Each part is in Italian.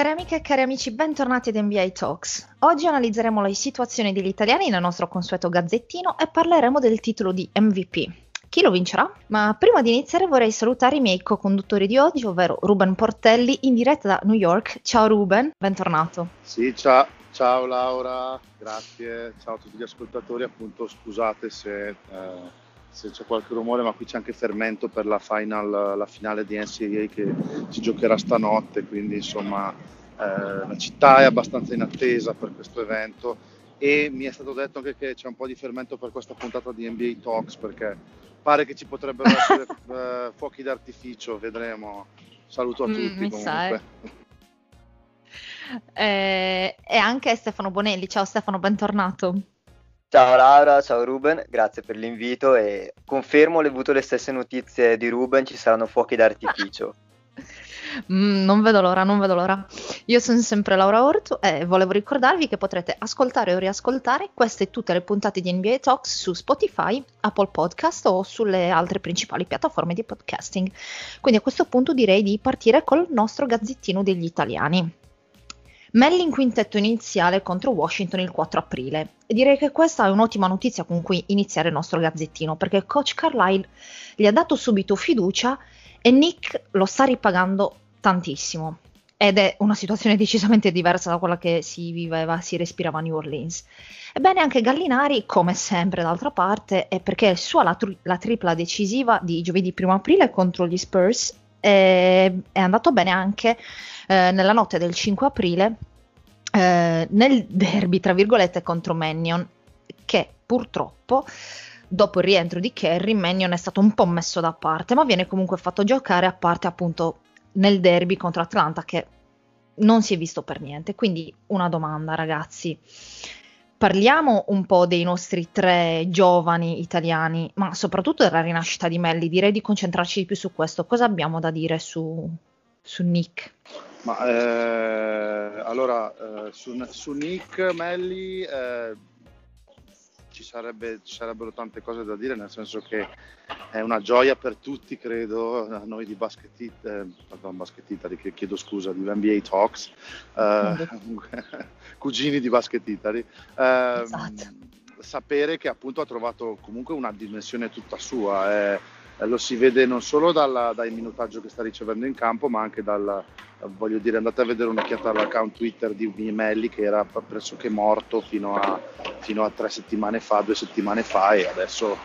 Cari amiche e cari amici, bentornati ad NBA Talks. Oggi analizzeremo le situazioni degli italiani nel nostro consueto gazzettino e parleremo del titolo di MVP. Chi lo vincerà? Ma prima di iniziare vorrei salutare i miei co-conduttori di oggi, ovvero Ruben Portelli in diretta da New York. Ciao Ruben, bentornato. Sì, ciao, ciao Laura, grazie, ciao a tutti gli ascoltatori, appunto scusate se... Eh se c'è qualche rumore, ma qui c'è anche fermento per la, final, la finale di NCAA che si giocherà stanotte, quindi insomma eh, la città è abbastanza in attesa per questo evento e mi è stato detto anche che c'è un po' di fermento per questa puntata di NBA Talks perché pare che ci potrebbero essere eh, fuochi d'artificio, vedremo. Saluto a mm, tutti comunque. Eh, e anche Stefano Bonelli, ciao Stefano, bentornato. Ciao Laura, ciao Ruben, grazie per l'invito e confermo le avuto le stesse notizie di Ruben, ci saranno fuochi d'artificio. Mm, non vedo l'ora, non vedo l'ora. Io sono sempre Laura Ortu e volevo ricordarvi che potrete ascoltare o riascoltare queste e tutte le puntate di NBA Talks su Spotify, Apple Podcast o sulle altre principali piattaforme di podcasting. Quindi a questo punto direi di partire col nostro gazzettino degli italiani. Melli in quintetto iniziale contro Washington il 4 aprile. Direi che questa è un'ottima notizia con cui iniziare il nostro gazzettino, perché coach Carlisle gli ha dato subito fiducia e Nick lo sta ripagando tantissimo. Ed è una situazione decisamente diversa da quella che si viveva, si respirava a New Orleans. Ebbene, anche Gallinari, come sempre d'altra parte, è perché sua la, tri- la tripla decisiva di giovedì 1 aprile contro gli Spurs è, è andato bene anche eh, nella notte del 5 aprile eh, nel derby, tra virgolette, contro Mannion, che purtroppo dopo il rientro di Kerry, Mannion è stato un po' messo da parte, ma viene comunque fatto giocare a parte appunto nel derby contro Atlanta che non si è visto per niente. Quindi una domanda, ragazzi. Parliamo un po' dei nostri tre giovani italiani, ma soprattutto della rinascita di Melli. Direi di concentrarci di più su questo. Cosa abbiamo da dire su, su Nick? Ma, eh, allora, eh, su, su, Nick Melli eh, ci, sarebbe, ci, sarebbero tante cose da dire, nel senso che è una gioia per tutti, credo, noi di Basket, eh, pardon, Basket Italy, chiedo scusa, di NBA Talks, eh, cugini di Basket Italy. Ehm, esatto. Sapere che appunto ha trovato comunque una dimensione tutta sua. Eh, lo si vede non solo dalla, dal minutaggio che sta ricevendo in campo, ma anche dal, voglio dire, andate a vedere un'occhiata all'account Twitter di Melli che era pressoché morto fino a, fino a, tre settimane fa, due settimane fa e adesso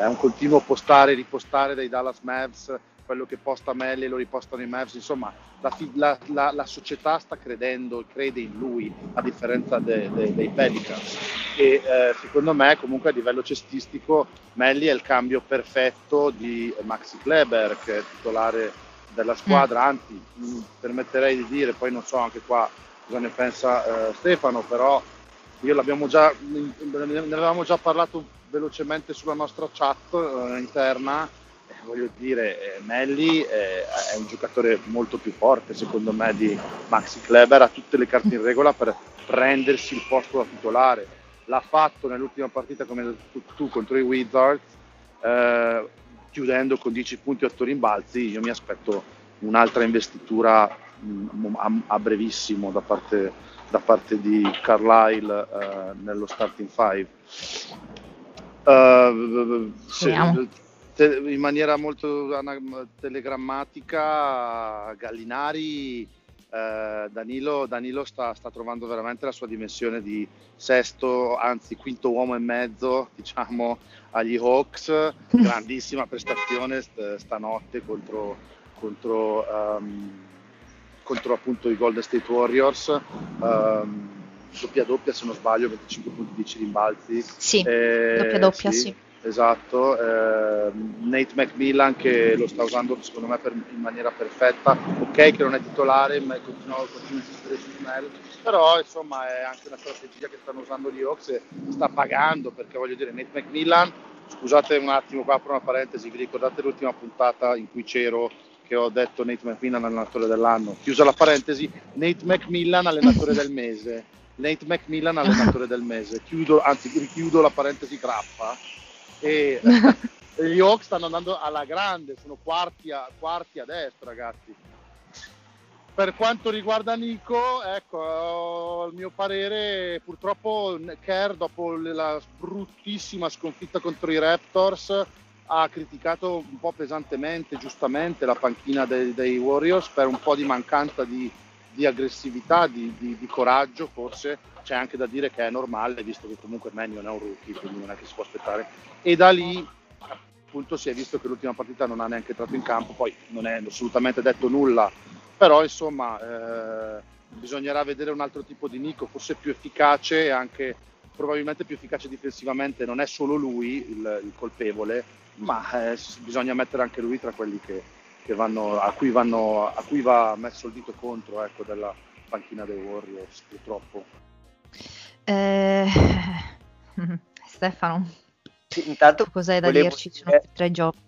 è un continuo postare, ripostare dai Dallas Mavs quello che posta Melli lo ripostano i Mavs, insomma la, la, la, la, società sta credendo, crede in lui a differenza de, de, dei Pelicans e eh, secondo me comunque a livello cestistico Melli è il cambio perfetto di Maxi Kleber che è titolare della squadra, mm. anzi mi permetterei di dire, poi non so anche qua cosa ne pensa eh, Stefano, però io l'abbiamo già, ne avevamo già parlato velocemente sulla nostra chat eh, interna, voglio dire, eh, Melli eh, è un giocatore molto più forte secondo me di Maxi Kleber, ha tutte le carte in regola per prendersi il posto da titolare, l'ha fatto nell'ultima partita come hai detto tu contro i Wizards, eh, chiudendo con 10 punti e 8 rimbalzi, io mi aspetto un'altra investitura mm, a, a brevissimo da parte, da parte, di Carlisle uh, nello starting 5. Uh, se, in maniera molto telegrammatica, Gallinari eh, Danilo, Danilo sta, sta, trovando veramente la sua dimensione di sesto, anzi quinto uomo e mezzo, diciamo, agli Hawks. Grandissima prestazione st- stanotte contro, contro, um, contro, appunto i Golden State Warriors. Um, doppia doppia se non sbaglio, 25 punti 10 rimbalzi. Sì, eh, doppia doppia, sì. sì. Esatto, eh, Nate McMillan che lo sta usando secondo me per, in maniera perfetta, ok che non è titolare ma continua, continua a insistere su Snell, però insomma è anche una strategia che stanno usando gli Hawks e sta pagando perché voglio dire Nate McMillan, scusate un attimo qua apro una parentesi, vi ricordate l'ultima puntata in cui c'ero che ho detto Nate McMillan allenatore dell'anno, chiusa la parentesi, Nate McMillan allenatore del mese, Nate McMillan allenatore del mese, chiudo, anzi richiudo la parentesi grappa e gli Hawks stanno andando alla grande, sono quarti a, quarti a destra ragazzi. per quanto riguarda Nico, ecco, al mio parere, purtroppo Kerr dopo la bruttissima sconfitta contro i Raptors ha criticato un po' pesantemente, giustamente, la panchina dei, dei Warriors per un po' di mancanza di, di aggressività, di, di, di, coraggio forse. C'è anche da dire che è normale, visto che comunque Mannion è un rookie, quindi non è che si può aspettare. E da lì appunto si è visto che l'ultima partita non ha neanche entrato in campo, poi non è assolutamente detto nulla però insomma eh, bisognerà vedere un altro tipo di Nico, forse più efficace e anche probabilmente più efficace difensivamente, non è solo lui il, il colpevole, ma eh, bisogna mettere anche lui tra quelli che, che vanno, a, cui vanno, a, cui va messo il dito contro ecco, della panchina dei Warriors, purtroppo. Eh, Stefano, sì, intanto cos'hai da dirci? Ci sono tre giochi.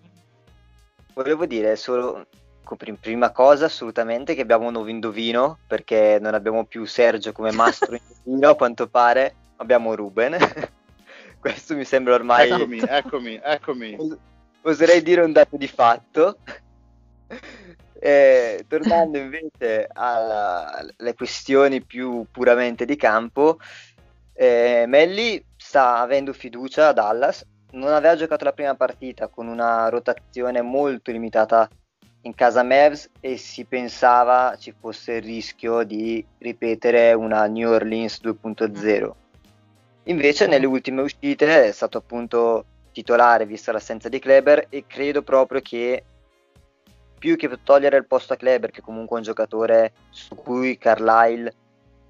Volevo dire solo prima cosa assolutamente che abbiamo un nuovo indovino perché non abbiamo più Sergio come mastro indovino a quanto pare abbiamo Ruben questo mi sembra ormai eccomi eccomi eccomi oserei dire un dato di fatto eh, tornando invece alle questioni più puramente di campo eh, Melli sta avendo fiducia a Dallas non aveva giocato la prima partita con una rotazione molto limitata in casa Mavs e si pensava ci fosse il rischio di ripetere una New Orleans 2.0. Invece nelle ultime uscite è stato appunto titolare vista l'assenza di Kleber e credo proprio che più che togliere il posto a Kleber, che comunque è un giocatore su cui Carlisle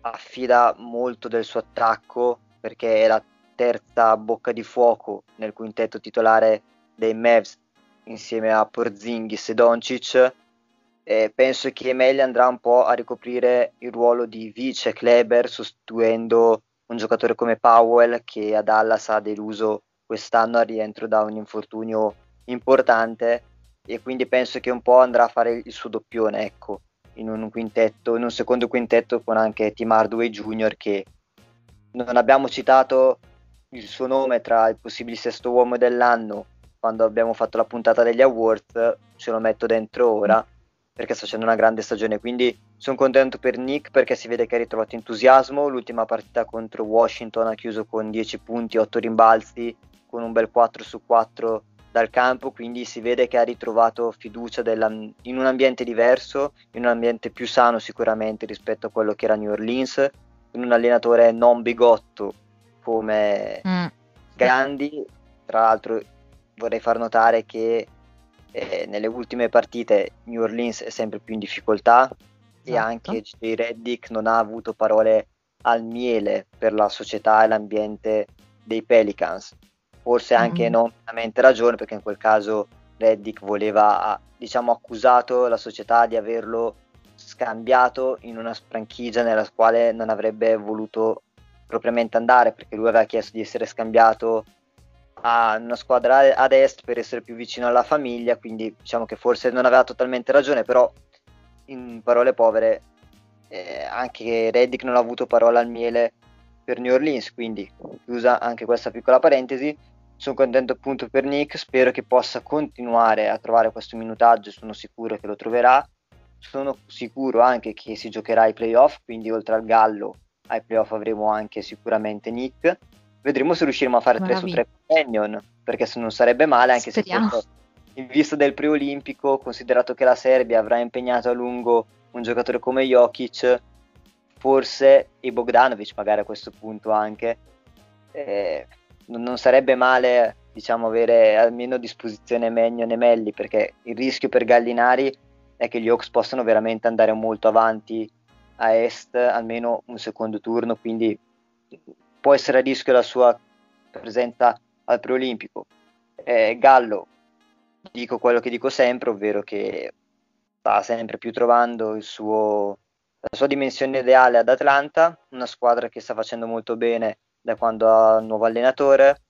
affida molto del suo attacco perché è la terza bocca di fuoco nel quintetto titolare dei Mavs insieme a Porzingis e Doncic. Eh, penso che Melli andrà un po' a ricoprire il ruolo di vice Kleber sostituendo un giocatore come Powell che a Dallas ha deluso quest'anno a rientro da un infortunio importante e quindi penso che un po' andrà a fare il suo doppione ecco, in un quintetto, in un secondo quintetto con anche Tim Hardaway Jr. che non abbiamo citato il suo nome tra i possibili sesto uomo dell'anno quando abbiamo fatto la puntata degli awards, ce lo metto dentro ora perché sta facendo una grande stagione. Quindi sono contento per Nick perché si vede che ha ritrovato entusiasmo. L'ultima partita contro Washington ha chiuso con 10 punti, 8 rimbalzi, con un bel 4 su 4 dal campo. Quindi si vede che ha ritrovato fiducia della, in un ambiente diverso, in un ambiente più sano sicuramente rispetto a quello che era New Orleans, in un allenatore non bigotto come mm. Gandhi. Tra l'altro vorrei far notare che eh, nelle ultime partite New Orleans è sempre più in difficoltà esatto. e anche J. Reddick non ha avuto parole al miele per la società e l'ambiente dei Pelicans. Forse anche mm-hmm. non pienamente ragione perché in quel caso Reddick voleva, diciamo, accusato la società di averlo scambiato in una franchigia nella quale non avrebbe voluto propriamente andare perché lui aveva chiesto di essere scambiato a una squadra ad est per essere più vicino alla famiglia, quindi diciamo che forse non aveva totalmente ragione, però in parole povere eh, anche Reddick non ha avuto parola al miele per New Orleans, quindi chiusa anche questa piccola parentesi. Sono contento appunto per Nick, spero che possa continuare a trovare questo minutaggio, sono sicuro che lo troverà. Sono sicuro anche che si giocherà ai playoff, quindi oltre al Gallo ai playoff avremo anche sicuramente Nick Vedremo se riusciremo a fare 3 su 3 Canyon, perché se non sarebbe male anche Speriamo. se questo, in vista del preolimpico, considerato che la Serbia avrà impegnato a lungo un giocatore come Jokic, forse e Bogdanovic magari a questo punto anche, eh, non, sarebbe male diciamo avere almeno a disposizione Magnon e Melli, perché il rischio per Gallinari è che gli Hawks possano veramente andare molto avanti a est, almeno un secondo turno, quindi può essere a rischio la sua presenza al preolimpico. Eh, Gallo, dico quello che dico sempre, ovvero che sta sempre più trovando suo, la sua dimensione ideale ad Atlanta, una squadra che sta facendo molto bene da quando ha un nuovo allenatore,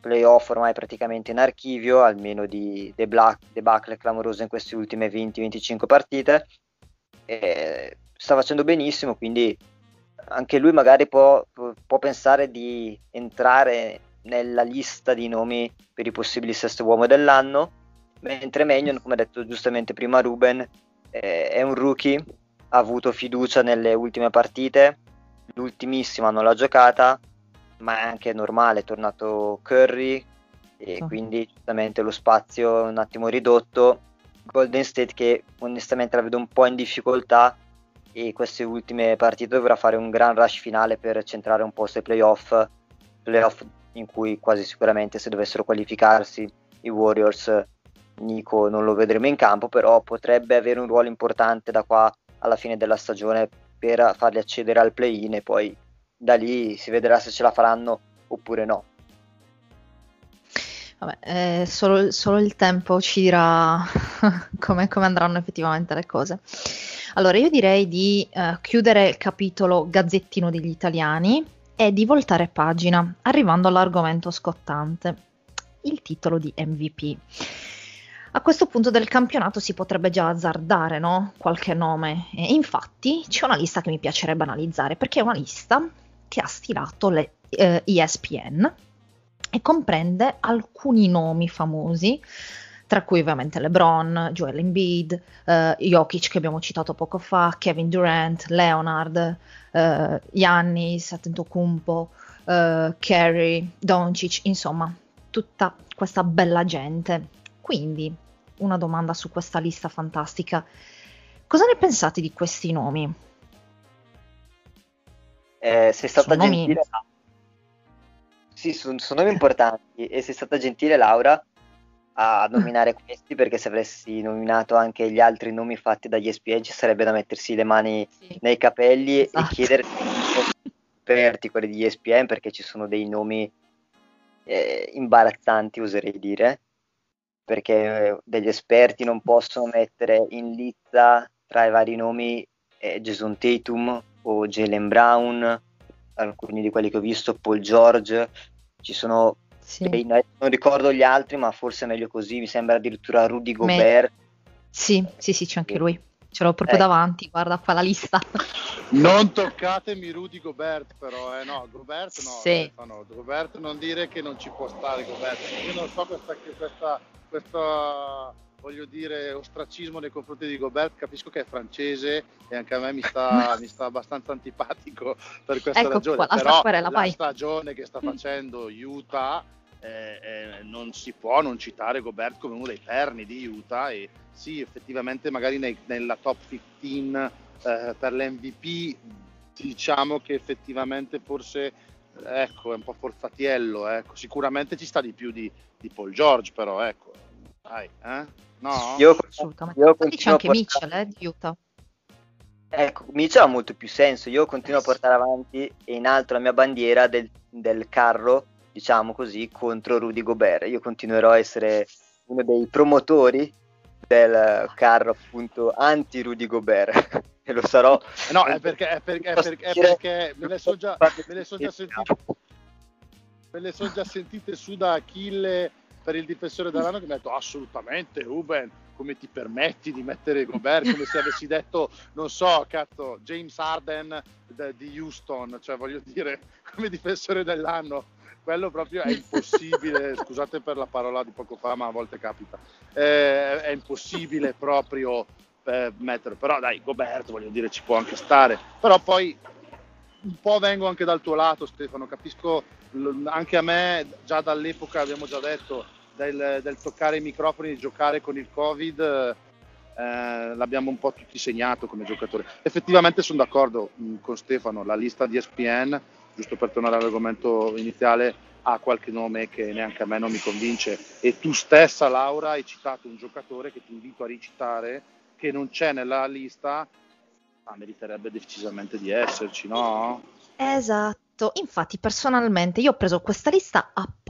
playoff ormai praticamente in archivio, almeno di debacle clamorose in queste ultime 20-25 partite. E sta facendo benissimo, quindi anche lui magari può, può, pensare di entrare nella lista di nomi per i possibili sesto uomo dell'anno, mentre Magnon, come ha detto giustamente prima Ruben, eh, è un rookie, ha avuto fiducia nelle ultime partite, l'ultimissima non l'ha giocata, ma è anche normale, è tornato Curry e oh. quindi giustamente lo spazio è un attimo ridotto. Golden State che onestamente la vedo un po' in difficoltà e queste ultime partite dovrà fare un gran rush finale per centrare un po' sui playoff, playoff in cui quasi sicuramente se dovessero qualificarsi i Warriors Nico non lo vedremo in campo, però potrebbe avere un ruolo importante da qua alla fine della stagione per farli accedere al play-in e poi da lì si vedrà se ce la faranno oppure no. Vabbè, eh, solo, solo, il tempo ci dirà come, come, andranno effettivamente le cose. Allora, io direi di uh, chiudere il capitolo Gazzettino degli italiani e di voltare pagina, arrivando all'argomento scottante, il titolo di MVP. A questo punto del campionato si potrebbe già azzardare, no? Qualche nome. E infatti c'è una lista che mi piacerebbe analizzare, perché è una lista che ha stilato le, eh, ESPN e comprende alcuni nomi famosi, tra cui ovviamente LeBron, Joel Embiid, eh, Jokic che abbiamo citato poco fa, Kevin Durant, Leonard, eh, Giannis, Antetokounmpo, eh, Kerry, Doncic, insomma, tutta questa bella gente. Quindi, una domanda su questa lista fantastica. Cosa ne pensate di questi nomi? Eh, sei stata sono gentile. Nomi... Sì, sono, sono nomi importanti e sei stata gentile Laura a nominare questi perché se avessi nominato anche gli altri nomi fatti dagli ci sarebbe da mettersi le mani sì. nei capelli esatto. e chiedere aperti quelli di ESPN perché ci sono dei nomi eh, imbarazzanti oserei dire perché degli esperti non possono mettere in lizza tra i vari nomi eh, Jason Tatum o Jalen Brown, alcuni di quelli che ho visto, Paul George, ci sono sì. dei, non ricordo gli altri, ma forse è meglio così, mi sembra addirittura Rudy Gobert. Me... Sì, sì, sì, c'è anche lui. Ce l'ho proprio eh. davanti, guarda qua la lista. Non toccatemi Rudy Gobert però, eh no, Gobert no, sì. eh, no, Gobert non dire che non ci può stare Gobert. Io non so questa, questa questo voglio dire ostracismo nei confronti di Gobert capisco che è francese e anche a me mi sta, mi sta abbastanza antipatico per questa ecco ragione qua, la però la vai. stagione che sta facendo Utah eh, eh, non si può non citare Gobert come uno dei perni di Utah e sì effettivamente magari nei, nella top 15 eh, per l'MVP diciamo che effettivamente forse ecco è un po' forzatiello ecco. sicuramente ci sta di più di, di Paul George però ecco dai, eh? No? Io, Assolutamente. Io c'è anche Mitchell, eh, di Utah. Ecco, Mitchell ha molto più senso. Io continuo a portare avanti e in alto la mia bandiera del, del carro, diciamo così, contro Rudy Gobert. Io continuerò a essere uno dei promotori del carro appunto anti Rudy Gobert e lo sarò no è perché, è perché, è perché, è perché me le sono già, son già sentite me le sono già sentite su da Achille per il difensore dell'anno che mi ha detto assolutamente Ruben come ti permetti di mettere Gobert? Come se avessi detto non so cazzo James Harden de, di Houston cioè voglio dire come difensore dell'anno. Quello proprio è impossibile. Scusate per la parola di poco fa ma a volte capita. Eh, è impossibile proprio eh, mettere. Però dai Gobert voglio dire ci può anche stare. Però poi un po' vengo anche dal tuo lato Stefano. Capisco anche a me già dall'epoca abbiamo già detto del, del toccare i microfoni e giocare con il covid eh, l'abbiamo un po' tutti segnato come giocatore. Effettivamente sono d'accordo mm, con Stefano la lista di ESPN giusto per tornare all'argomento iniziale ha qualche nome che neanche a me non mi convince. E tu stessa Laura hai citato un giocatore che ti invito a ricitare che non c'è nella lista ma meriterebbe decisamente di esserci no? Esatto, infatti personalmente io ho preso questa lista apposta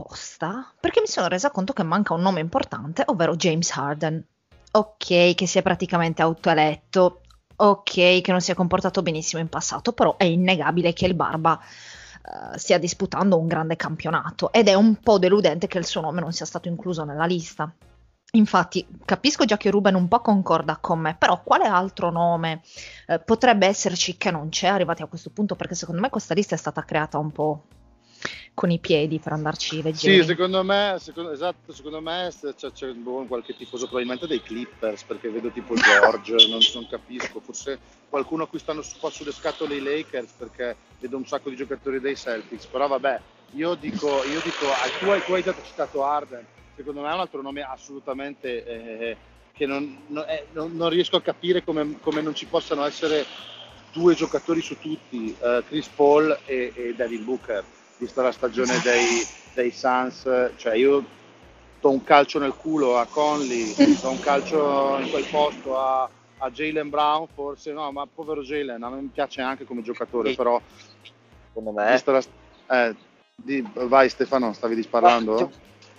perché mi sono resa conto che manca un nome importante, ovvero James Harden. Ok, che si è praticamente autoeletto, ok, che non si è comportato benissimo in passato, però è innegabile che il Barba uh, stia disputando un grande campionato ed è un po' deludente che il suo nome non sia stato incluso nella lista. Infatti, capisco già che Ruben un po' concorda con me, però quale altro nome eh, potrebbe esserci che non c'è arrivati a questo punto? Perché secondo me questa lista è stata creata un po' con i piedi per andarci leggeri. Sì, secondo me, secondo, esatto, secondo me c'è, c'è qualche tifoso probabilmente dei Clippers, perché vedo tipo George, non, non, capisco, forse qualcuno a cui stanno qua sulle scatole i Lakers, perché vedo un sacco di giocatori dei Celtics, però vabbè, io dico, io dico tu, hai, tu hai citato Arden, secondo me è un altro nome assolutamente... Eh, che non, non, eh, non, riesco a capire come, come non ci possano essere due giocatori su tutti, uh, Chris Paul e, e Devin Booker, vista la stagione dei, dei Suns, cioè io do un calcio nel culo a Conley, do un calcio in quel posto a, a Jalen Brown, forse no, ma povero Jalen, a me piace anche come giocatore, sì. però secondo me... La, eh, di, vai Stefano, stavi disparando?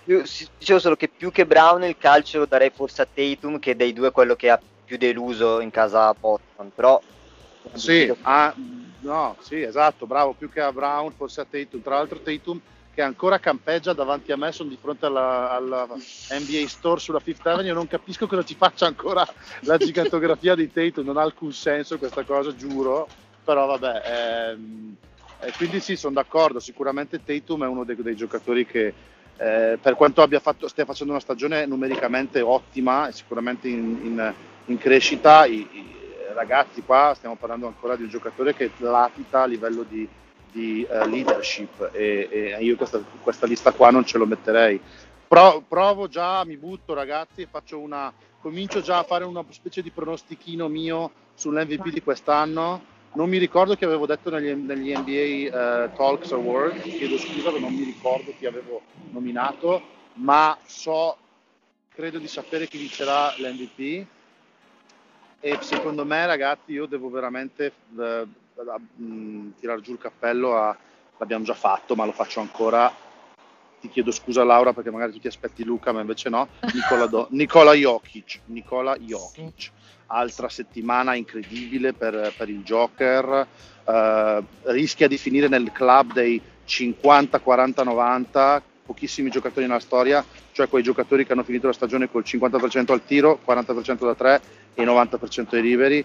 dicevo solo che più che Brown il calcio lo darei forse a Tatum che dei due quello che ha più deluso in casa Boston, però sì, ah, no, sì, esatto, bravo, più che a Brown, forse a Tatum. Tra l'altro Tatum che ancora campeggia davanti a me, sono di fronte alla, alla NBA Store sulla Fifth Avenue, non capisco cosa ci faccia ancora la gigantografia di Tatum, non ha alcun senso questa cosa, giuro, però vabbè, ehm, eh, quindi sì, sono d'accordo, sicuramente Tatum è uno dei, dei giocatori che eh, per quanto fatto, stia facendo una stagione numericamente ottima sicuramente in, in, in crescita, i, i, ragazzi qua stiamo parlando ancora di un giocatore che latita a livello di, di uh, leadership e, e io questa, questa, lista qua non ce lo metterei. Pro, provo già, mi butto ragazzi e faccio una, comincio già a fare una specie di pronostichino mio sull'MVP di quest'anno. Non mi ricordo chi avevo detto negli, negli NBA uh, Talks Award, chiedo scusa, non mi ricordo chi avevo nominato, ma so, credo di sapere chi vincerà l'MVP e secondo me ragazzi io devo veramente eh, mm, tirare giù il cappello a, l'abbiamo già fatto ma lo faccio ancora. Ti chiedo scusa Laura perché magari tu ti aspetti Luca ma invece no. Nicola, Do- Nicola Jokic Nicola Jokic. Altra settimana incredibile per, per il Joker. Uh, rischia di finire nel club dei 50 40 90 pochissimi giocatori nella storia cioè quei giocatori che hanno finito la stagione col 50% al tiro 40% da 3 e 90% ai liberi,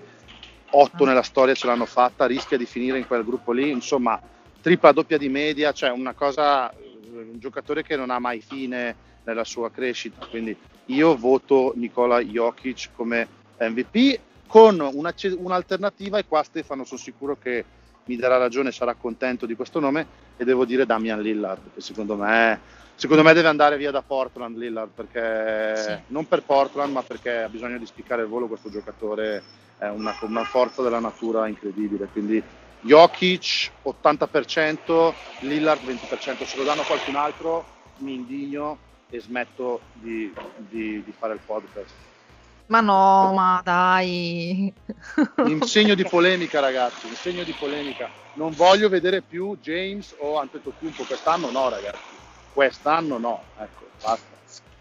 8 nella storia ce l'hanno fatta, rischia di finire in quel gruppo lì, insomma tripla doppia di media, cioè una cosa, un giocatore che non ha mai fine nella sua crescita, quindi io voto Nicola Jokic come MVP con una, un'alternativa e qua Stefano sono sicuro che mi darà ragione, sarà contento di questo nome e devo dire Damian Lillard che secondo me secondo me deve andare via da Portland Lillard perché sì. non per Portland ma perché ha bisogno di spiccare il volo questo giocatore è una, una forza della natura incredibile. Quindi Jokic 80% Lillard 20% se lo danno a qualcun altro mi indigno e smetto di, di, di fare il podcast ma no, ma dai. In segno di polemica, ragazzi, in segno di polemica. Non voglio vedere più James o Antetokounmpo quest'anno, no, ragazzi. Quest'anno no, ecco, basta.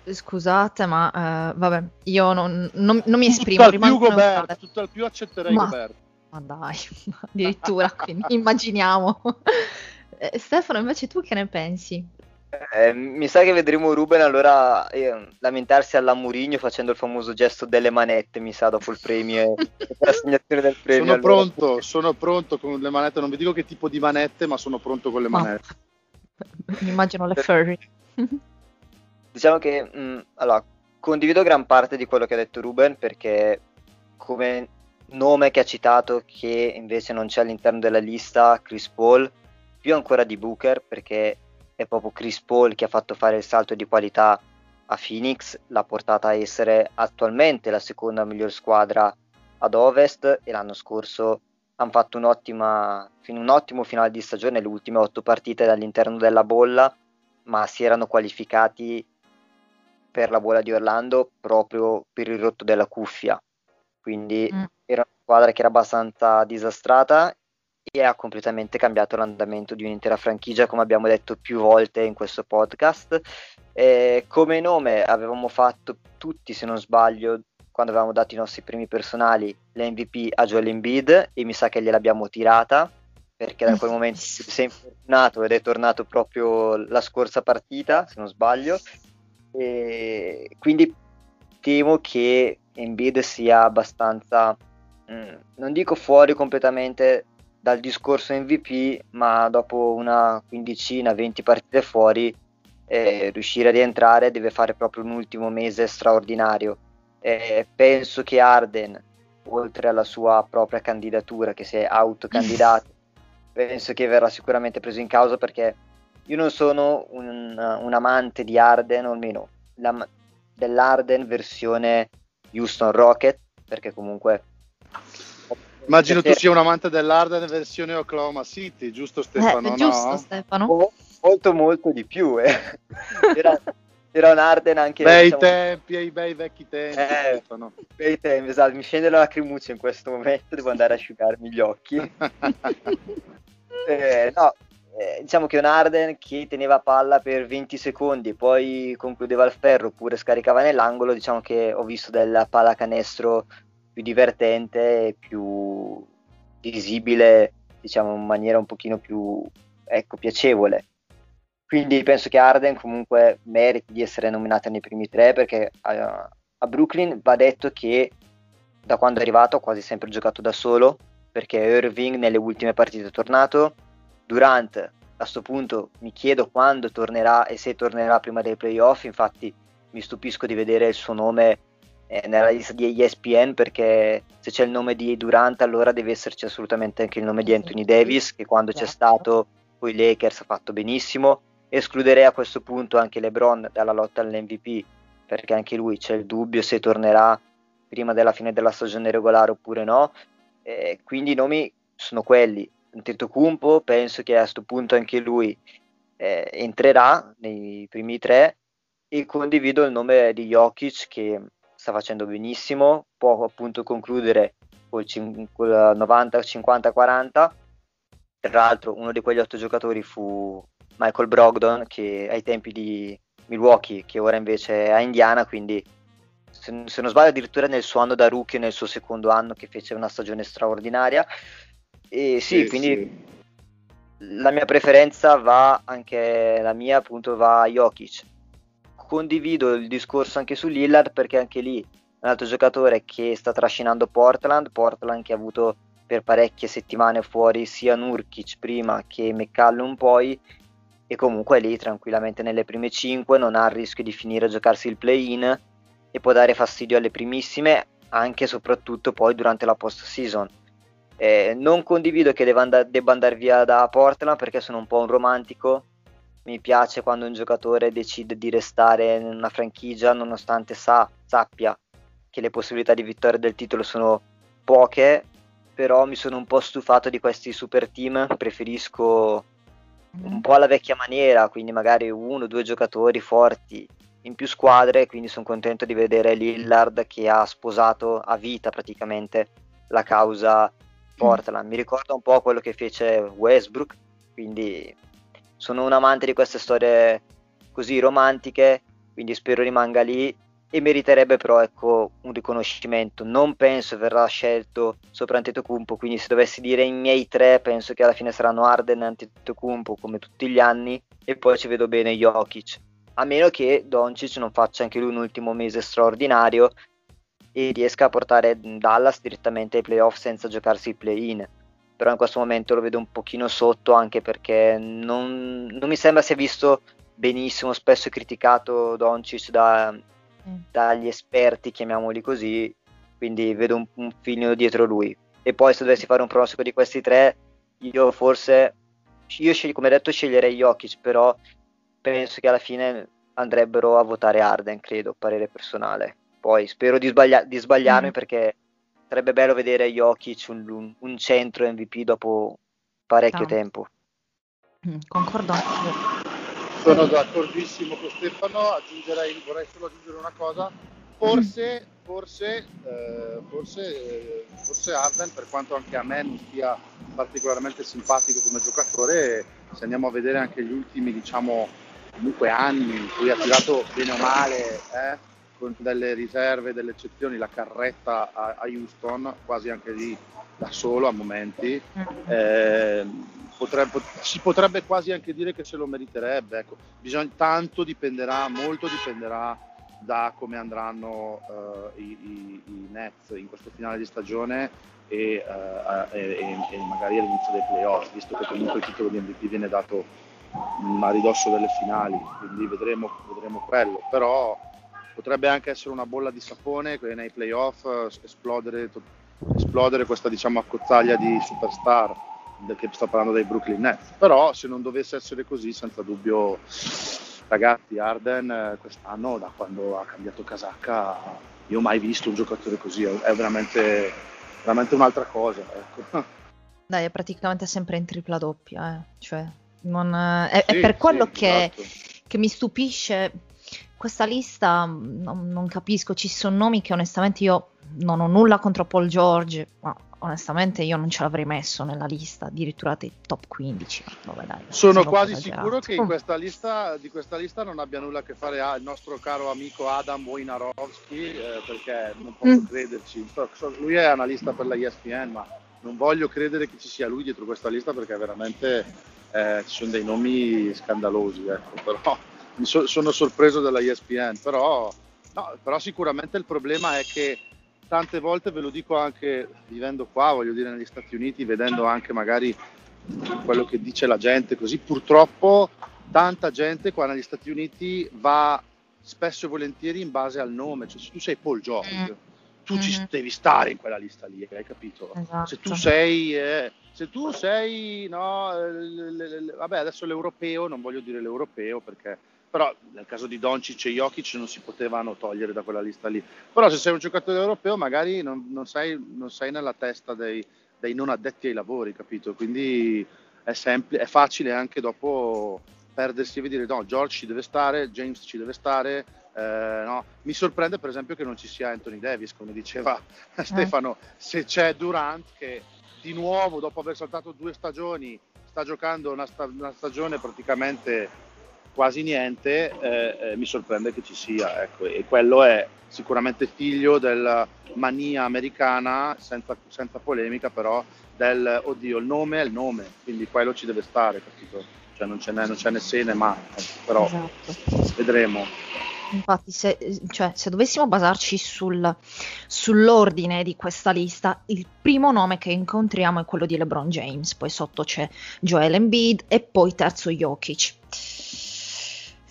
Scusate, ma eh, vabbè, io non, non, non mi esprimo. Tutto al più Gobert, tutto al più accetterei ma, Gobert. Ma dai, addirittura, quindi immaginiamo. Eh, Stefano, invece tu che ne pensi? Eh, mi sa che vedremo Ruben allora eh, lamentarsi alla Murigno facendo il famoso gesto delle manette, mi sa, dopo il premio, l'assegnazione del premio. Sono allora. pronto, sono pronto con le manette, non vi dico che tipo di manette, ma sono pronto con le manette. No. Immagino le furry. diciamo che mh, mm, allora, condivido gran parte di quello che ha detto Ruben perché come nome che ha citato che invece non c'è all'interno della lista Chris Paul, più ancora di Booker perché è proprio Chris Paul che ha fatto fare il salto di qualità a Phoenix, l'ha portata a essere attualmente la seconda miglior squadra ad Ovest e l'anno scorso hanno fatto un ottimo finale di stagione, le ultime otto partite all'interno della bolla, ma si erano qualificati per la bolla di Orlando proprio per il rotto della cuffia. Quindi mm. era una squadra che era abbastanza disastrata e ha completamente cambiato l'andamento di un'intera franchigia, come abbiamo detto più volte in questo podcast. E come nome avevamo fatto tutti, se non sbaglio, quando avevamo dato i nostri primi personali l'MVP a Joel Embiid e mi sa che gliel'abbiamo tirata perché da quel momento si è infortunato ed è tornato proprio la scorsa partita se non sbaglio e quindi temo che Embiid sia abbastanza mh, mm, non dico fuori completamente dal discorso MVP, ma dopo una quindicina, 20 partite fuori, eh, riuscire a rientrare deve fare proprio un ultimo mese straordinario. Eh, penso che Arden, oltre alla sua propria candidatura, che si è autocandidato, penso che verrà sicuramente preso in causa perché io non sono un, un amante di Arden, o almeno la, dell'Arden versione Houston Rocket, perché comunque Immagino tu sia un amante dell'Arden versione Oklahoma City, giusto Stefano? Eh, giusto no? Stefano. Oh, molto molto di più. Eh. Era, era, un Arden anche... Bei diciamo, tempi, i bei vecchi tempi. Eh, Stefano. Bei tempi, esatto. Mi scende la lacrimuccia in questo momento, devo andare a asciugarmi gli occhi. eh, no, eh, diciamo che un Arden che teneva palla per 20 secondi, poi concludeva il ferro oppure scaricava nell'angolo, diciamo che ho visto della pallacanestro più divertente e più visibile, diciamo in maniera un pochino più ecco, piacevole. Quindi penso che Arden comunque meriti di essere nominata nei primi tre perché a, a Brooklyn va detto che da quando è arrivato ha quasi sempre giocato da solo perché Irving nelle ultime partite è tornato, Durant a questo punto mi chiedo quando tornerà e se tornerà prima dei playoff, infatti mi stupisco di vedere il suo nome nella lista di ESPN perché se c'è il nome di Durant allora deve esserci assolutamente anche il nome di Anthony Davis che quando c'è stato con i Lakers ha fatto benissimo. Escluderei a questo punto anche LeBron dalla lotta all'MVP perché anche lui c'è il dubbio se tornerà prima della fine della stagione regolare oppure no. Eh, quindi i nomi sono quelli. Antetokounmpo penso che a questo punto anche lui eh, entrerà nei primi tre e condivido il nome di Jokic che sta facendo benissimo, può appunto concludere col, col 90-50-40. Tra l'altro uno di quegli otto giocatori fu Michael Brogdon che ai tempi di Milwaukee, che ora invece è a Indiana, quindi se, se non sbaglio addirittura nel suo anno da rookie, nel suo secondo anno che fece una stagione straordinaria. E sì, sì quindi sì. la mia preferenza va anche la mia appunto va a Jokic condivido il discorso anche su Lillard perché anche lì è un altro giocatore che sta trascinando Portland, Portland che ha avuto per parecchie settimane fuori sia Nurkic prima che McCallum poi e comunque è lì tranquillamente nelle prime 5, non ha il rischio di finire a giocarsi il play-in e può dare fastidio alle primissime anche e soprattutto poi durante la post season. Eh, non condivido che debba, and- debba andare via da Portland perché sono un po' un romantico mi piace quando un giocatore decide di restare in una franchigia nonostante sa, sappia che le possibilità di vittoria del titolo sono poche, però mi sono un po' stufato di questi super team, preferisco un po' alla vecchia maniera, quindi magari uno o due giocatori forti in più squadre, quindi sono contento di vedere Lillard che ha sposato a vita praticamente la causa Portland. Mi ricorda un po' quello che fece Westbrook, quindi sono un amante di queste storie così romantiche, quindi spero rimanga lì e meriterebbe però ecco, un riconoscimento. Non penso verrà scelto sopra Antetokounmpo, quindi se dovessi dire i miei tre, penso che alla fine saranno Arden e Antetokounmpo come tutti gli anni e poi ci vedo bene Jokic. A meno che Doncic non faccia anche lui un ultimo mese straordinario e riesca a portare Dallas direttamente ai playoff senza giocarsi il play-in però in questo momento lo vedo un pochino sotto anche perché non, non mi sembra sia visto benissimo, spesso è criticato Doncic da, mm. dagli esperti, chiamiamoli così, quindi vedo un, un filino dietro lui. E poi se dovessi fare un pronostico di questi tre, io forse, io scegli, come detto sceglierei Jokic, però penso che alla fine andrebbero a votare Arden, credo, parere personale. Poi spero di, sbaglia- di sbagliarmi mm. perché sarebbe bello vedere Jokic un, un, un centro MVP dopo parecchio no. tempo. Mm, concordo Sono d'accordissimo con Stefano, aggiungerei, vorrei solo aggiungere una cosa, forse, forse, eh, forse, eh, forse Arden, per quanto anche a me non sia particolarmente simpatico come giocatore, se andiamo a vedere anche gli ultimi, diciamo, comunque anni in cui ha tirato bene o male, eh, delle riserve, delle eccezioni, la carretta a, a Houston, quasi anche lì da solo a momenti. Mm-hmm. Eh, potrebbe, si potrebbe quasi anche dire che se lo meriterebbe. Ecco. Bisogna, tanto dipenderà, molto dipenderà da come andranno uh, i, i, i, Nets in questo finale di stagione e, uh, e, e, magari all'inizio dei playoff, visto che comunque il titolo di MVP viene dato a ridosso delle finali, quindi vedremo, vedremo quello. Però potrebbe anche essere una bolla di sapone che nei playoff esplodere, esplodere questa diciamo accozzaglia di superstar che sto parlando dei Brooklyn Nets. Però se non dovesse essere così, senza dubbio ragazzi, Arden eh, quest'anno, da quando ha cambiato casacca, io ho mai visto un giocatore così, è veramente, veramente un'altra cosa. Ecco. Dai, è praticamente sempre in tripla doppia, eh. cioè, non, è, sì, è, per quello sì, che, esatto. che, mi stupisce questa lista, non, non capisco, ci sono nomi che onestamente io non ho nulla contro Paul George, ma onestamente io non ce l'avrei messo nella lista, addirittura dei top 15. Vabbè, dai, Sono quasi sicuro che in questa lista, di questa lista non abbia nulla a che fare il nostro caro amico Adam Wojnarowski, eh, perché non posso mm. crederci. Lui è analista per la ESPN, ma non voglio credere che ci sia lui dietro questa lista perché veramente eh, ci sono dei nomi scandalosi. Ecco. Però, so, sono sorpreso dalla ESPN, però, no, però sicuramente il problema è che tante volte ve lo dico anche vivendo qua, voglio dire negli Stati Uniti, vedendo anche magari quello che dice la gente così, purtroppo tanta gente qua negli Stati Uniti va spesso e volentieri in base al nome, cioè se tu sei Paul George, mm. tu mm-hmm. ci devi stare in quella lista lì, hai capito? Esatto. Se tu sei, eh, se tu sei, no, l- l- l- vabbè adesso l'europeo, non voglio dire l'europeo perché però nel caso di Doncic e Jokic non si potevano togliere da quella lista lì. Però se sei un giocatore europeo magari non, non, sei, non sei, nella testa dei, dei, non addetti ai lavori, capito? Quindi è, sempl- è facile anche dopo perdersi e vedere no, George ci deve stare, James ci deve stare. Eh, no. Mi sorprende per esempio che non ci sia Anthony Davis, come diceva eh. Stefano, se c'è Durant che di nuovo dopo aver saltato due stagioni sta giocando una, sta- una stagione praticamente quasi niente, eh, eh, mi sorprende che ci sia. Ecco. E quello è sicuramente figlio della mania americana, senza, senza, polemica, però del oddio, il nome è il nome, quindi quello ci deve stare, capito? Cioè non ce n'è, non ce ne se ne ma, però esatto. vedremo. Infatti, se, cioè, se, dovessimo basarci sul, sull'ordine di questa lista, il primo nome che incontriamo è quello di LeBron James, poi sotto c'è Joel Embiid e poi terzo Jokic.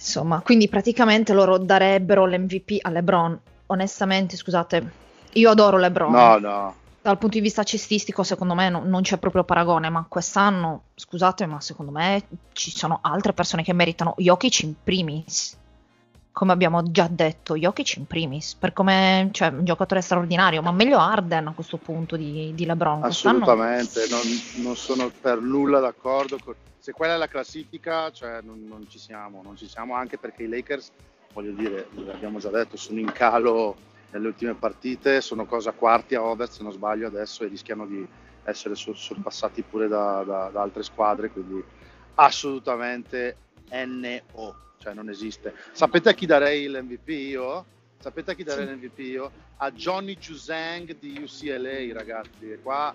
Insomma, quindi praticamente loro darebbero l'MVP a LeBron. Onestamente, scusate, io adoro LeBron. No, no. Dal punto di vista cestistico, secondo me no, non c'è proprio paragone, ma quest'anno, scusate, ma secondo me ci sono altre persone che meritano Jokic in primis. Come abbiamo già detto, Jokic in primis, per come, cioè, un giocatore straordinario, ma meglio Arden a questo punto di, di LeBron. Assolutamente, non, non, sono per nulla d'accordo con se quella è la classifica, cioè non, non, ci siamo, non ci siamo anche perché i Lakers, voglio dire, l'abbiamo già detto, sono in calo nelle ultime partite, sono cosa quarti a ovest se non sbaglio adesso e rischiano di essere sorpassati pure da, da, da altre squadre, quindi assolutamente NO, cioè non esiste. Sapete a chi darei l'MVP io? Sapete a chi darei sì. l'MVP io? A Johnny Juzang di UCLA, ragazzi. E qua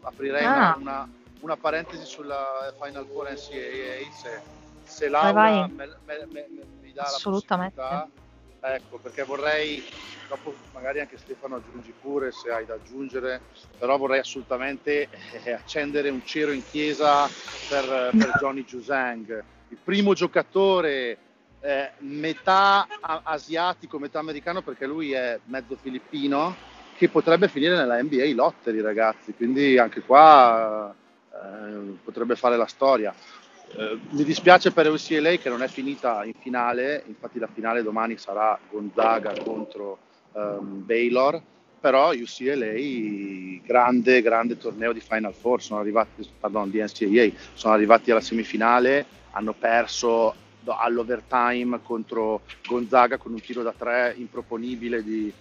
aprirei ah. una, una una parentesi sulla Final Four NCAA, se, se Laura me, me, me, mi dà la possibilità, ecco, perché vorrei, dopo magari anche Stefano aggiungi pure se hai da aggiungere, però vorrei assolutamente eh, accendere un cero in chiesa per, per Johnny Juzang, il primo giocatore eh, metà asiatico, metà americano, perché lui è mezzo filippino, che potrebbe finire nella NBA lottery, ragazzi. Quindi anche qua eh, potrebbe fare la storia. Eh, mi dispiace per UCLA che non è finita in finale, infatti la finale domani sarà Gonzaga contro um, Baylor, però UCLA grande, grande torneo di Final Four, sono arrivati, pardon, di NCAA, sono arrivati alla semifinale, hanno perso all'overtime contro Gonzaga con un tiro da tre improponibile di,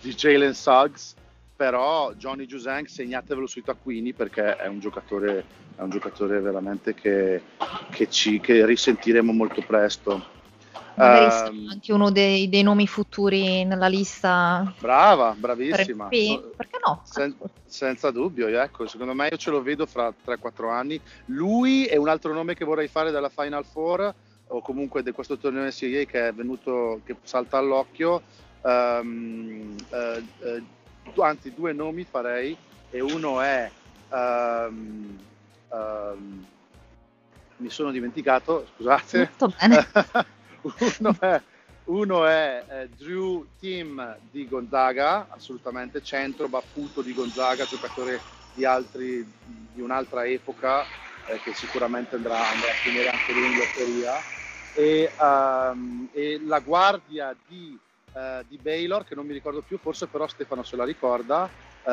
di Jalen Suggs. Però Johnny Giusang segnatevelo sui taccuini perché è un giocatore, è un giocatore veramente che, che, ci, che risentiremo molto presto. Magari uh, anche uno dei, dei, nomi futuri nella lista. Brava, bravissima. Perché no? Sen, senza dubbio, ecco, secondo me io ce lo vedo fra 3-4 anni. Lui e un altro nome che vorrei fare dalla Final Four o comunque di questo torneo NCAA che è venuto, che salta all'occhio, um, uh, uh, anzi due nomi farei e uno è um, um, mi sono dimenticato, scusate. uno è, uno è eh, Drew Tim di Gonzaga, assolutamente centro baffuto di Gonzaga, giocatore di, altri, di un'altra epoca eh, che sicuramente andrà, andrà, a finire anche lui in lotteria. E, um, e la guardia di, uh, di, Baylor, che non mi ricordo più, forse però Stefano se la ricorda, uh,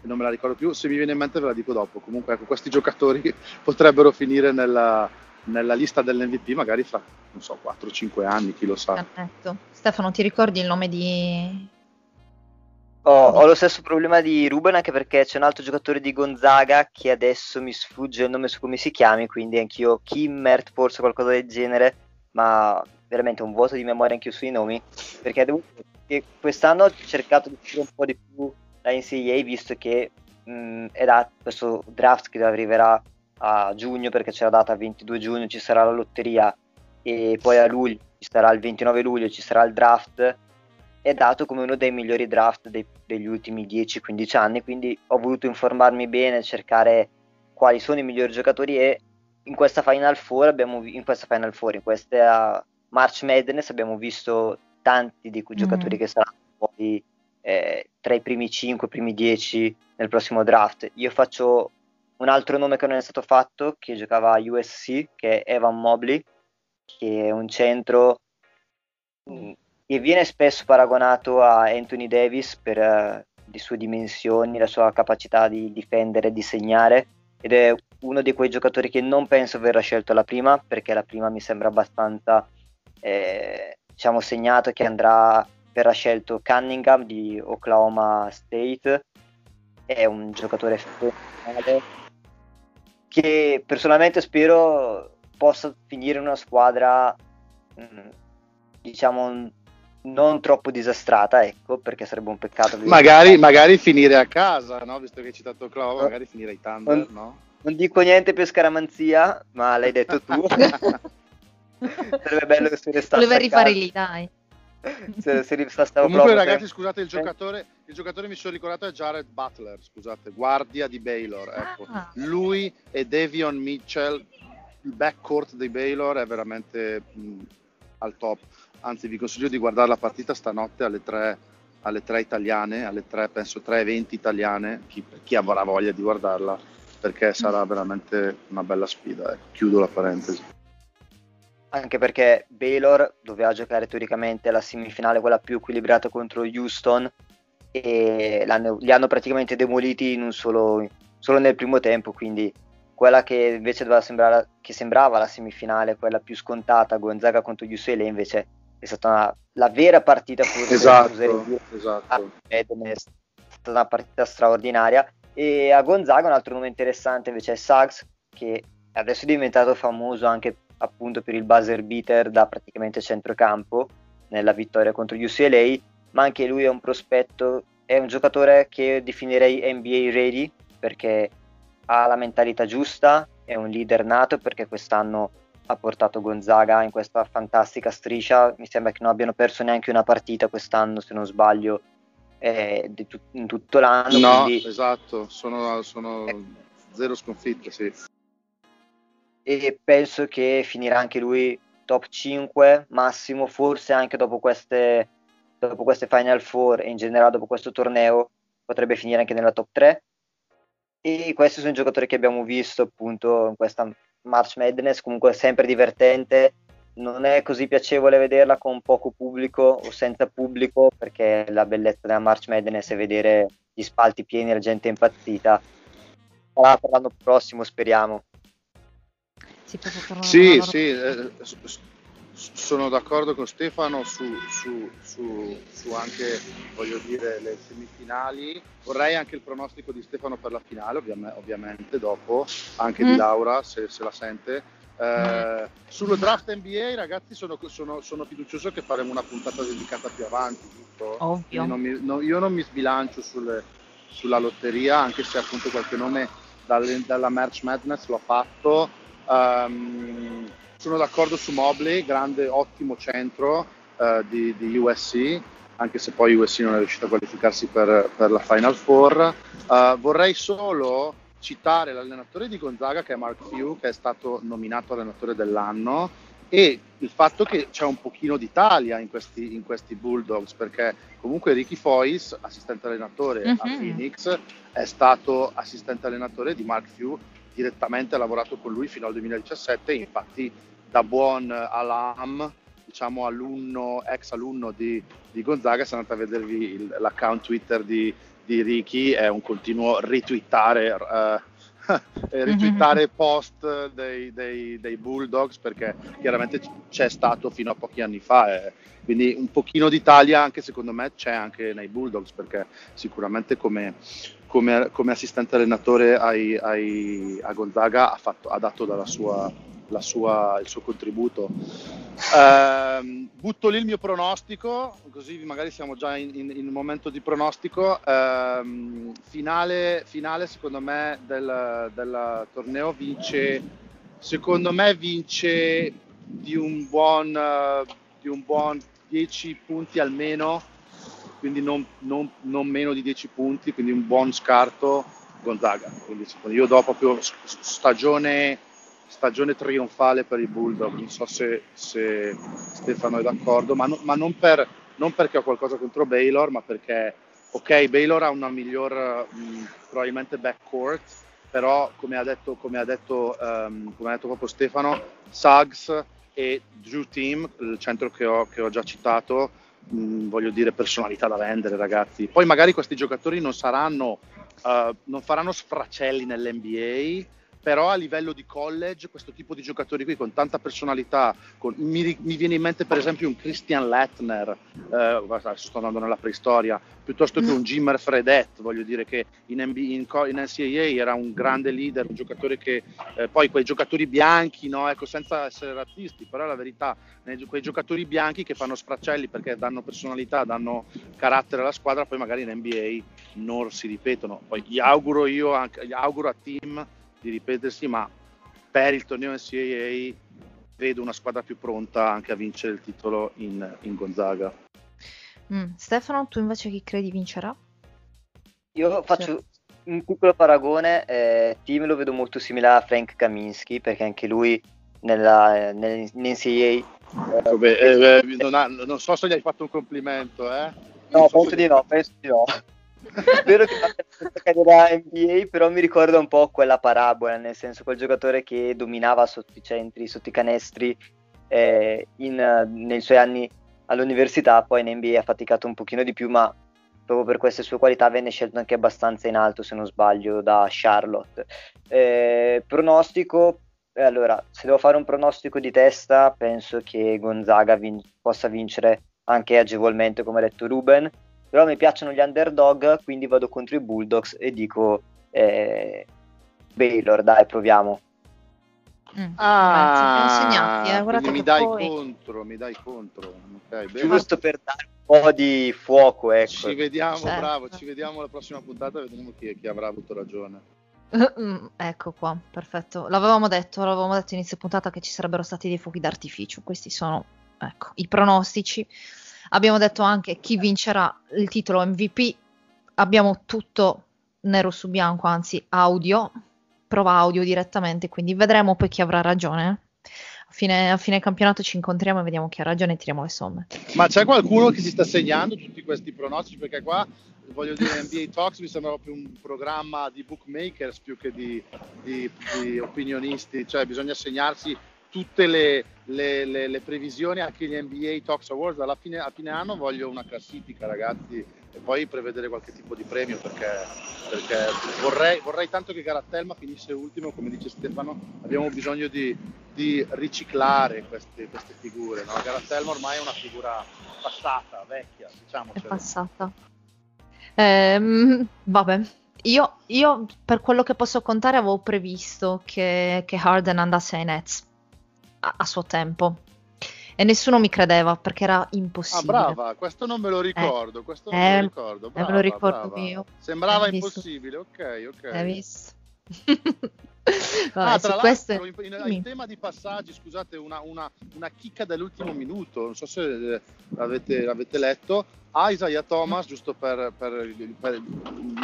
non me la ricordo più, se mi viene in mente ve la dico dopo. Comunque ecco, questi giocatori potrebbero finire nella, nella lista dell'MVP magari fra, non so, 4-5 anni, chi lo sa. Perfetto. Stefano, ti ricordi il nome di... Oh, ho lo stesso problema di Ruben anche perché c'è un altro giocatore di Gonzaga che adesso mi sfugge il nome su come si chiami, quindi anch'io Kimmert, forse qualcosa del genere, ma veramente un vuoto di memoria anche sui nomi, perché quest'anno ho cercato di fare un po' di più la NCAA visto che mh, è da questo draft che arriverà a giugno perché c'è la data 22 giugno ci sarà la lotteria e poi a luglio ci sarà il 29 luglio ci sarà il draft è dato come uno dei migliori draft dei, degli ultimi 10-15 anni quindi ho voluto informarmi bene cercare quali sono i migliori giocatori e in questa Final Four abbiamo in questa Final Four in questa March Madness abbiamo visto tanti di quei mm. giocatori che saranno poi eh, tra i primi 5, primi 10 nel prossimo draft. Io faccio un altro nome che non è stato fatto, che giocava a USC, che è Evan Mobley, che è un centro mm, che viene spesso paragonato a Anthony Davis per uh, le sue dimensioni, la sua capacità di difendere e di segnare ed è uno di quei giocatori che non penso verrà scelto alla prima perché la prima mi sembra abbastanza eh, diciamo segnato che andrà verrà scelto Cunningham di Oklahoma State, è un giocatore fenomenale che personalmente spero possa finire in una squadra mm, diciamo non troppo disastrata, ecco, perché sarebbe un peccato. Magari, magari finire a casa, no? Visto che hai citato Oklahoma, magari finire ai Thunder, non, no? Non dico niente per scaramanzia, ma l'hai detto tu. sarebbe bello che se ne stasse Volevo rifare lì, dai se, se Comunque, ragazzi, scusate, il giocatore, il giocatore mi sono ricordato è Jared Butler, scusate, guardia di Baylor. Ecco. Ah. Lui e Davion Mitchell, il backcourt dei Baylor è veramente mh, al top. Anzi, vi consiglio di guardare la partita stanotte alle 3, alle 3 italiane, alle 3, penso 3.20 italiane, chi, chi avrà voglia di guardarla, perché sarà veramente una bella sfida. Ecco. Chiudo la parentesi anche perché Baylor doveva giocare teoricamente la semifinale, quella più equilibrata contro Houston, e li hanno praticamente demoliti in un solo, solo nel primo tempo, quindi quella che invece doveva sembrare, che sembrava la semifinale, quella più scontata, Gonzaga contro UCLA, invece è stata una, la vera partita forse esatto, esatto. è stata una partita straordinaria. E a Gonzaga un altro nome interessante invece è Suggs che adesso è diventato famoso anche appunto per il buzzer beater da praticamente centrocampo nella vittoria contro UCLA, ma anche lui è un prospetto, è un giocatore che definirei NBA ready perché ha la mentalità giusta, è un leader nato perché quest'anno ha portato Gonzaga in questa fantastica striscia, mi sembra che non abbiano perso neanche una partita quest'anno se non sbaglio eh, in tutto l'anno. No, quindi... esatto, sono, sono eh. zero sconfitte, sì e penso che finirà anche lui top 5 massimo, forse anche dopo queste, dopo queste Final Four e in generale dopo questo torneo potrebbe finire anche nella top 3. E questi sono i giocatori che abbiamo visto appunto in questa March Madness, comunque sempre divertente. Non è così piacevole vederla con poco pubblico o senza pubblico, perché la bellezza della March Madness è vedere gli spalti pieni e la gente impazzita. Sarà per l'anno prossimo, speriamo. Sì, sì, eh, sono d'accordo con Stefano su, su, su, su, anche, voglio dire, le semifinali. Vorrei anche il pronostico di Stefano per la finale, ovviamente, dopo, anche mm. di Laura, se, se la sente. Eh, sullo draft NBA, ragazzi, sono, sono, sono, fiducioso che faremo una puntata dedicata più avanti, giusto? Ovvio. Non mi, no, io non mi sbilancio sulle, sulla lotteria, anche se appunto qualche nome dalle, dalla Merch Madness l'ho fatto Um, sono d'accordo su Mobley, grande, ottimo centro uh, di, di, USC, anche se poi USC non è riuscito a qualificarsi per, per la Final Four. Uh, vorrei solo citare l'allenatore di Gonzaga che è Mark Few, che è stato nominato allenatore dell'anno e il fatto che c'è un pochino d'Italia in questi, in questi Bulldogs, perché comunque Ricky Foyce, assistente allenatore uh-huh. a mhm. Phoenix, è stato assistente allenatore di Mark Few, direttamente ha lavorato con lui fino al 2017, infatti da buon alam, diciamo alunno, ex alunno di, di Gonzaga, se andate a vedervi il, l'account Twitter di, di Ricky, è un continuo ritwittare... Uh, ritwittare mm-hmm. post dei, dei, dei, Bulldogs perché chiaramente c'è stato fino a pochi anni fa. Eh. Quindi un pochino d'Italia anche secondo me c'è anche nei Bulldogs perché sicuramente come, come, come assistente allenatore ai, ai, a Gonzaga ha, fatto, ha dato sua, sua, il suo contributo. Eh, butto lì il mio pronostico, così magari siamo già in, in, in momento di pronostico. Eh, finale, finale, secondo me, del, del, torneo vince, secondo me vince di un buon, di un buon 10 punti almeno, quindi non, non, non meno di 10 punti, quindi un buon scarto Gonzaga. Quindi io do proprio stagione stagione trionfale per i Bulldog, non so se, se Stefano è d'accordo, ma, no, ma non, per, non, perché ho qualcosa contro Baylor, ma perché, ok, Baylor ha una miglior, mh, probabilmente backcourt, però come ha detto, come ha detto, um, come ha detto proprio Stefano, Suggs e Drew Team, il centro che ho, che ho già citato, mh, voglio dire personalità da vendere ragazzi. Poi magari questi giocatori non saranno, uh, non faranno sfracelli nell'NBA, però a livello di college questo tipo di giocatori qui con tanta personalità, con, mi, mi, viene in mente per esempio un Christian Lettner, eh, sto andando nella preistoria, piuttosto che un Jimmer Fredet, voglio dire che in, NBA, in, in NCAA era un grande leader, un giocatore che eh, poi quei giocatori bianchi, no? ecco, senza essere razzisti, però la verità, quei giocatori bianchi che fanno sfraccelli perché danno personalità, danno carattere alla squadra, poi magari in NBA non si ripetono. Poi gli auguro io, anche, gli auguro a team di ripetersi, ma per il torneo NCAA vedo una squadra più pronta anche a vincere il titolo in, in Gonzaga. Mm. Stefano, tu invece chi credi vincerà? Io faccio un piccolo paragone, eh, team lo vedo molto simile a Frank Kaminsky perché anche lui nella, nell'NCAA eh, Beh, eh, non, ha, non, so se gli hai fatto un complimento eh? no, so penso di no, penso di no Spero che faccia questa carriera NBA, però mi ricorda un po' quella parabola, nel senso quel giocatore che dominava sotto i centri, sotto i canestri eh, in, nei suoi anni all'università, poi in NBA ha faticato un pochino di più, ma proprio per queste sue qualità venne scelto anche abbastanza in alto, se non sbaglio, da Charlotte. Eh, pronostico, eh, allora, se devo fare un pronostico di testa, penso che Gonzaga vin- possa vincere anche agevolmente, come ha detto Ruben però mi piacciono gli underdog, quindi vado contro i Bulldogs e dico eh, Baylor, dai, proviamo. Mm. Ah, segnati, eh. mi dai poi... contro, mi dai contro. Okay, Giusto per dare un po' di fuoco, ecco. Ci vediamo, certo. bravo, ci vediamo alla prossima puntata e vedremo chi, chi avrà avuto ragione. Mm, ecco qua, perfetto. L'avevamo detto, l'avevamo detto inizio puntata che ci sarebbero stati dei fuochi d'artificio. Questi sono, ecco, i pronostici. Abbiamo detto anche chi vincerà il titolo MVP. Abbiamo tutto nero su bianco, anzi audio, prova audio direttamente, quindi vedremo poi chi avrà ragione. A fine, a fine campionato ci incontriamo e vediamo chi ha ragione e tiriamo le somme. Ma c'è qualcuno che si sta segnando tutti questi pronostici? Perché qua voglio dire, NBA Talks mi sembra più un programma di bookmakers più che di, di, di opinionisti, cioè bisogna segnarsi tutte le, le, le, le, previsioni anche gli NBA Talks Awards alla fine, a fine anno voglio una classifica ragazzi e poi prevedere qualche tipo di premio perché, perché vorrei, vorrei, tanto che Garattelma finisse ultimo come dice Stefano abbiamo bisogno di, di riciclare queste, queste figure no? Garattelma ormai è una figura passata, vecchia diciamo è passata. Ehm, vabbè. Io, io, per quello che posso contare avevo previsto che, che Harden andasse ai Nets a, a suo tempo. E nessuno mi credeva perché era impossibile. Ah, brava, questo non me lo ricordo. Eh, questo non eh, me lo ricordo. Brava, me lo ricordo brava. io. Sembrava impossibile, ok, ok. Hai visto? Vabbè, ah, tra l'altro, queste... in, in, in, tema di passaggi, scusate, una, una, una, chicca dell'ultimo minuto, non so se eh, l'avete, l'avete letto, Isaiah Thomas, giusto per, per, per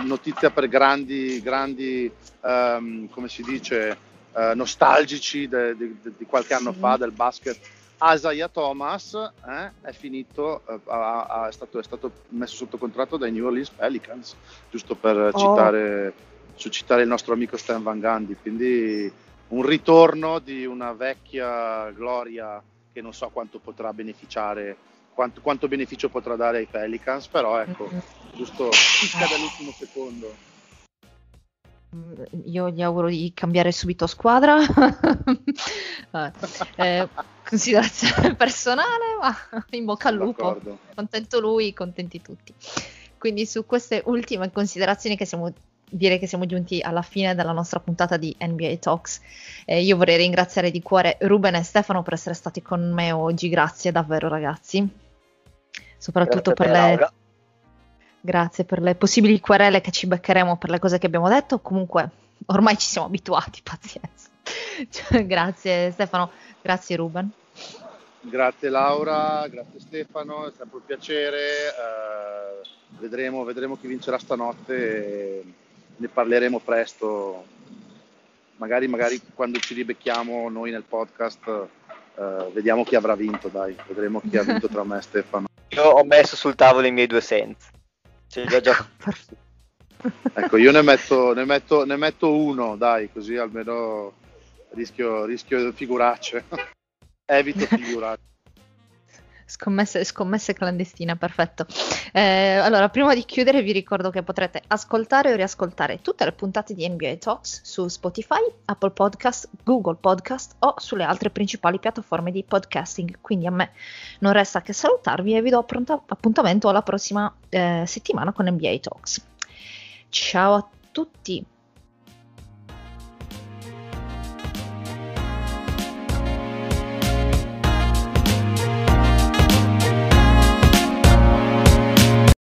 notizia per grandi, grandi um, come si dice, uh, nostalgici di qualche anno sì. fa del basket, Isaiah Thomas eh, è finito, eh, ha, ha, è, stato, è, stato, messo sotto contratto dai New Orleans Pelicans, giusto per oh. citare, citare il nostro amico Stan Van Gundy, quindi un ritorno di una vecchia gloria che non so quanto potrà beneficiare quanto, quanto, beneficio potrà dare ai Pelicans, però ecco, giusto picca dall'ultimo secondo. Io gli auguro di cambiare subito squadra, eh, considerazione personale, ma in bocca al lupo, D'accordo. contento lui, contenti tutti. Quindi su queste ultime considerazioni che siamo direi che siamo giunti alla fine della nostra puntata di NBA Talks. Eh, io vorrei ringraziare di cuore Ruben e Stefano per essere stati con me oggi, grazie davvero ragazzi soprattutto per le... Laura. Grazie per le possibili querele che ci beccheremo per le cose che abbiamo detto. Comunque, ormai ci siamo abituati, pazienza. Cioè, grazie Stefano, grazie Ruben. Grazie Laura, grazie Stefano, è sempre un piacere. Uh, vedremo, vedremo, chi vincerà stanotte e ne parleremo presto. Magari, magari quando ci ribecchiamo noi nel podcast, uh, vediamo chi avrà vinto, dai, vedremo chi ha vinto tra me e Stefano. Io ho messo sul tavolo i miei due cents. Cioè, già già... ecco, io ne metto, ne, metto, ne metto, uno, dai, così almeno rischio, rischio figuracce. Evito figuracce. Scommesse, scommesse clandestine, perfetto. Eh, allora, prima di chiudere vi ricordo che potrete ascoltare o riascoltare tutte le puntate di NBA Talks su Spotify, Apple Podcast, Google Podcast o sulle altre principali piattaforme di podcasting. Quindi a me non resta che salutarvi e vi do pronta, appuntamento alla prossima eh, settimana con NBA Talks. Ciao a tutti!